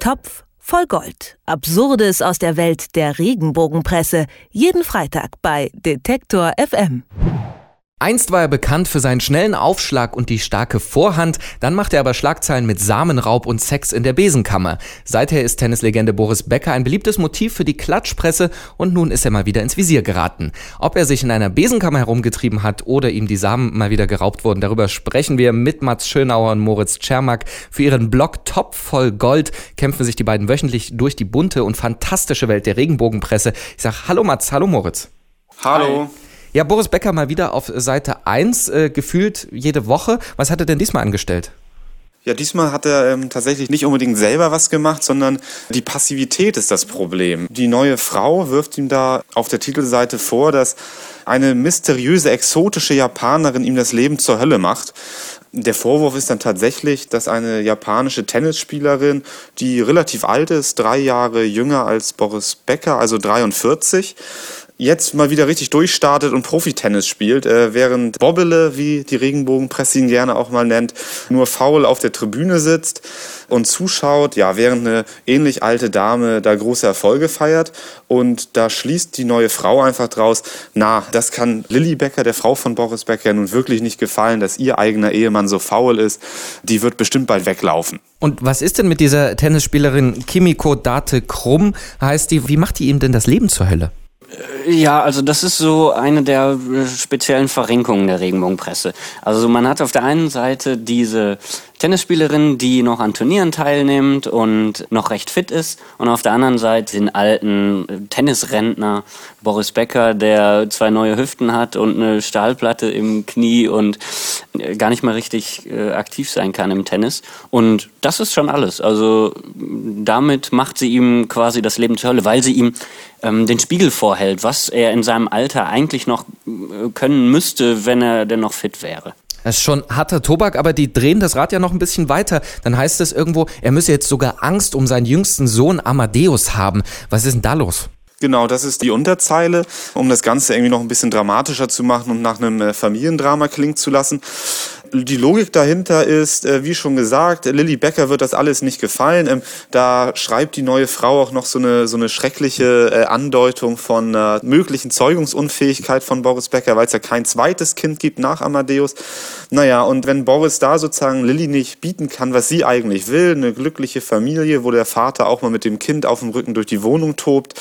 Topf voll Gold. Absurdes aus der Welt der Regenbogenpresse. Jeden Freitag bei Detektor FM. Einst war er bekannt für seinen schnellen Aufschlag und die starke Vorhand, dann machte er aber Schlagzeilen mit Samenraub und Sex in der Besenkammer. Seither ist Tennislegende Boris Becker ein beliebtes Motiv für die Klatschpresse und nun ist er mal wieder ins Visier geraten. Ob er sich in einer Besenkammer herumgetrieben hat oder ihm die Samen mal wieder geraubt wurden, darüber sprechen wir mit Mats Schönauer und Moritz Czermak. Für ihren Blog Top voll Gold kämpfen sich die beiden wöchentlich durch die bunte und fantastische Welt der Regenbogenpresse. Ich sag Hallo Mats, hallo Moritz. Hallo. Hi. Ja, Boris Becker mal wieder auf Seite 1, äh, gefühlt jede Woche. Was hat er denn diesmal angestellt? Ja, diesmal hat er ähm, tatsächlich nicht unbedingt selber was gemacht, sondern die Passivität ist das Problem. Die neue Frau wirft ihm da auf der Titelseite vor, dass eine mysteriöse, exotische Japanerin ihm das Leben zur Hölle macht. Der Vorwurf ist dann tatsächlich, dass eine japanische Tennisspielerin, die relativ alt ist, drei Jahre jünger als Boris Becker, also 43, jetzt mal wieder richtig durchstartet und Profitennis spielt, äh, während Bobbele, wie die Regenbogenpresse ihn gerne auch mal nennt, nur faul auf der Tribüne sitzt und zuschaut, ja, während eine ähnlich alte Dame da große Erfolge feiert. Und da schließt die neue Frau einfach draus, na, das kann Lilly Becker, der Frau von Boris Becker, nun wirklich nicht gefallen, dass ihr eigener Ehemann so faul ist. Die wird bestimmt bald weglaufen. Und was ist denn mit dieser Tennisspielerin Kimiko Date Krumm, heißt die, wie macht die ihm denn das Leben zur Hölle? Ja, also das ist so eine der äh, speziellen Verrenkungen der Regenbogenpresse. Also man hat auf der einen Seite diese Tennisspielerin, die noch an Turnieren teilnimmt und noch recht fit ist. Und auf der anderen Seite den alten äh, Tennisrentner Boris Becker, der zwei neue Hüften hat und eine Stahlplatte im Knie und gar nicht mal richtig äh, aktiv sein kann im Tennis. Und das ist schon alles. Also damit macht sie ihm quasi das Leben zur Hölle, weil sie ihm ähm, den Spiegel vorhält, was er in seinem Alter eigentlich noch äh, können müsste, wenn er denn noch fit wäre. Das ist schon harter Tobak, aber die drehen das Rad ja noch ein bisschen weiter. Dann heißt es irgendwo, er müsse jetzt sogar Angst um seinen jüngsten Sohn Amadeus haben. Was ist denn da los? Genau, das ist die Unterzeile, um das Ganze irgendwie noch ein bisschen dramatischer zu machen und nach einem äh, Familiendrama klingen zu lassen die Logik dahinter ist, äh, wie schon gesagt, Lilly Becker wird das alles nicht gefallen. Ähm, da schreibt die neue Frau auch noch so eine, so eine schreckliche äh, Andeutung von äh, möglichen Zeugungsunfähigkeit von Boris Becker, weil es ja kein zweites Kind gibt nach Amadeus. Naja, und wenn Boris da sozusagen Lilly nicht bieten kann, was sie eigentlich will, eine glückliche Familie, wo der Vater auch mal mit dem Kind auf dem Rücken durch die Wohnung tobt,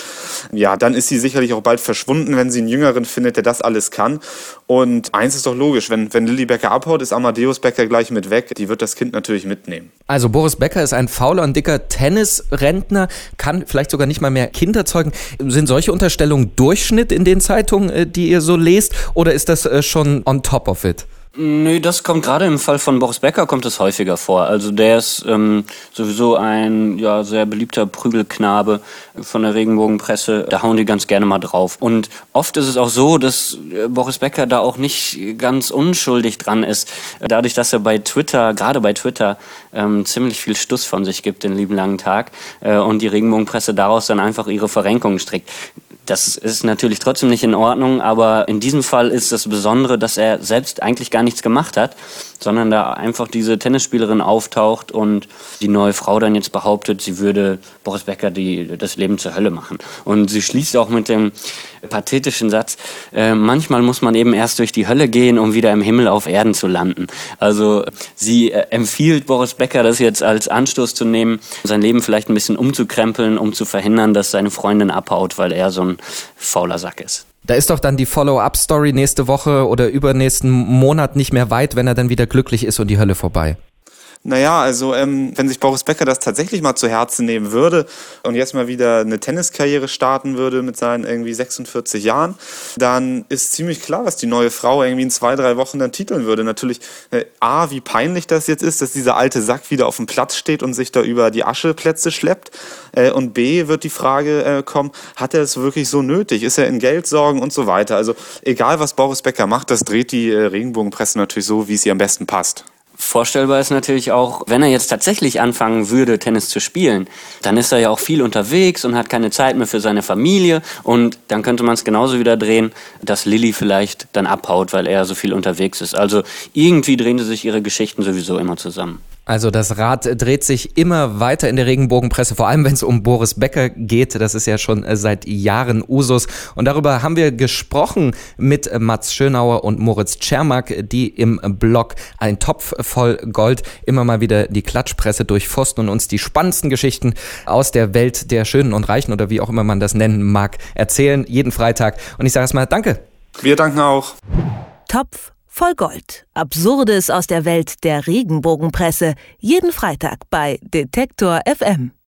ja, dann ist sie sicherlich auch bald verschwunden, wenn sie einen Jüngeren findet, der das alles kann. Und eins ist doch logisch, wenn, wenn Lilly Becker abhaut, ist Amadeus Becker gleich mit weg. Die wird das Kind natürlich mitnehmen. Also Boris Becker ist ein fauler und dicker Tennisrentner, kann vielleicht sogar nicht mal mehr Kinder zeugen. Sind solche Unterstellungen Durchschnitt in den Zeitungen, äh, die ihr so lest, oder ist das äh, schon on top of it? Nö, das kommt gerade im Fall von Boris Becker kommt es häufiger vor. Also der ist ähm, sowieso ein ja sehr beliebter Prügelknabe von der Regenbogenpresse. Da hauen die ganz gerne mal drauf. Und oft ist es auch so, dass äh, Boris Becker da auch nicht ganz unschuldig dran ist. Dadurch, dass er bei Twitter, gerade bei Twitter, ähm, ziemlich viel Stuss von sich gibt den lieben langen Tag äh, und die Regenbogenpresse daraus dann einfach ihre Verrenkungen strickt. Das ist natürlich trotzdem nicht in Ordnung, aber in diesem Fall ist das Besondere, dass er selbst eigentlich gar nichts gemacht hat, sondern da einfach diese Tennisspielerin auftaucht und die neue Frau dann jetzt behauptet, sie würde Boris Becker die, das Leben zur Hölle machen. Und sie schließt auch mit dem pathetischen Satz, äh, manchmal muss man eben erst durch die Hölle gehen, um wieder im Himmel auf Erden zu landen. Also sie äh, empfiehlt Boris Becker, das jetzt als Anstoß zu nehmen, sein Leben vielleicht ein bisschen umzukrempeln, um zu verhindern, dass seine Freundin abhaut, weil er so ein fauler Sack ist. Da ist doch dann die Follow-up-Story nächste Woche oder übernächsten Monat nicht mehr weit, wenn er dann wieder glücklich ist und die Hölle vorbei. Naja, also ähm, wenn sich Boris Becker das tatsächlich mal zu Herzen nehmen würde und jetzt mal wieder eine Tenniskarriere starten würde mit seinen irgendwie 46 Jahren, dann ist ziemlich klar, was die neue Frau irgendwie in zwei, drei Wochen dann titeln würde. Natürlich, äh, A, wie peinlich das jetzt ist, dass dieser alte Sack wieder auf dem Platz steht und sich da über die Ascheplätze schleppt. Äh, und B, wird die Frage äh, kommen, hat er es wirklich so nötig? Ist er in Geldsorgen und so weiter? Also egal, was Boris Becker macht, das dreht die äh, Regenbogenpresse natürlich so, wie es ihr am besten passt. Vorstellbar ist natürlich auch, wenn er jetzt tatsächlich anfangen würde, Tennis zu spielen, dann ist er ja auch viel unterwegs und hat keine Zeit mehr für seine Familie. Und dann könnte man es genauso wieder drehen, dass Lilly vielleicht dann abhaut, weil er so viel unterwegs ist. Also irgendwie drehen sie sich ihre Geschichten sowieso immer zusammen. Also das Rad dreht sich immer weiter in der Regenbogenpresse, vor allem wenn es um Boris Becker geht. Das ist ja schon äh, seit Jahren Usus. Und darüber haben wir gesprochen mit Mats Schönauer und Moritz Czermak, die im Blog Ein Topf voll Gold immer mal wieder die Klatschpresse durchforsten und uns die spannendsten Geschichten aus der Welt der Schönen und Reichen oder wie auch immer man das nennen mag, erzählen. Jeden Freitag. Und ich sage erstmal Danke. Wir danken auch. Topf voll Gold. Absurdes aus der Welt der Regenbogenpresse. Jeden Freitag bei Detektor FM.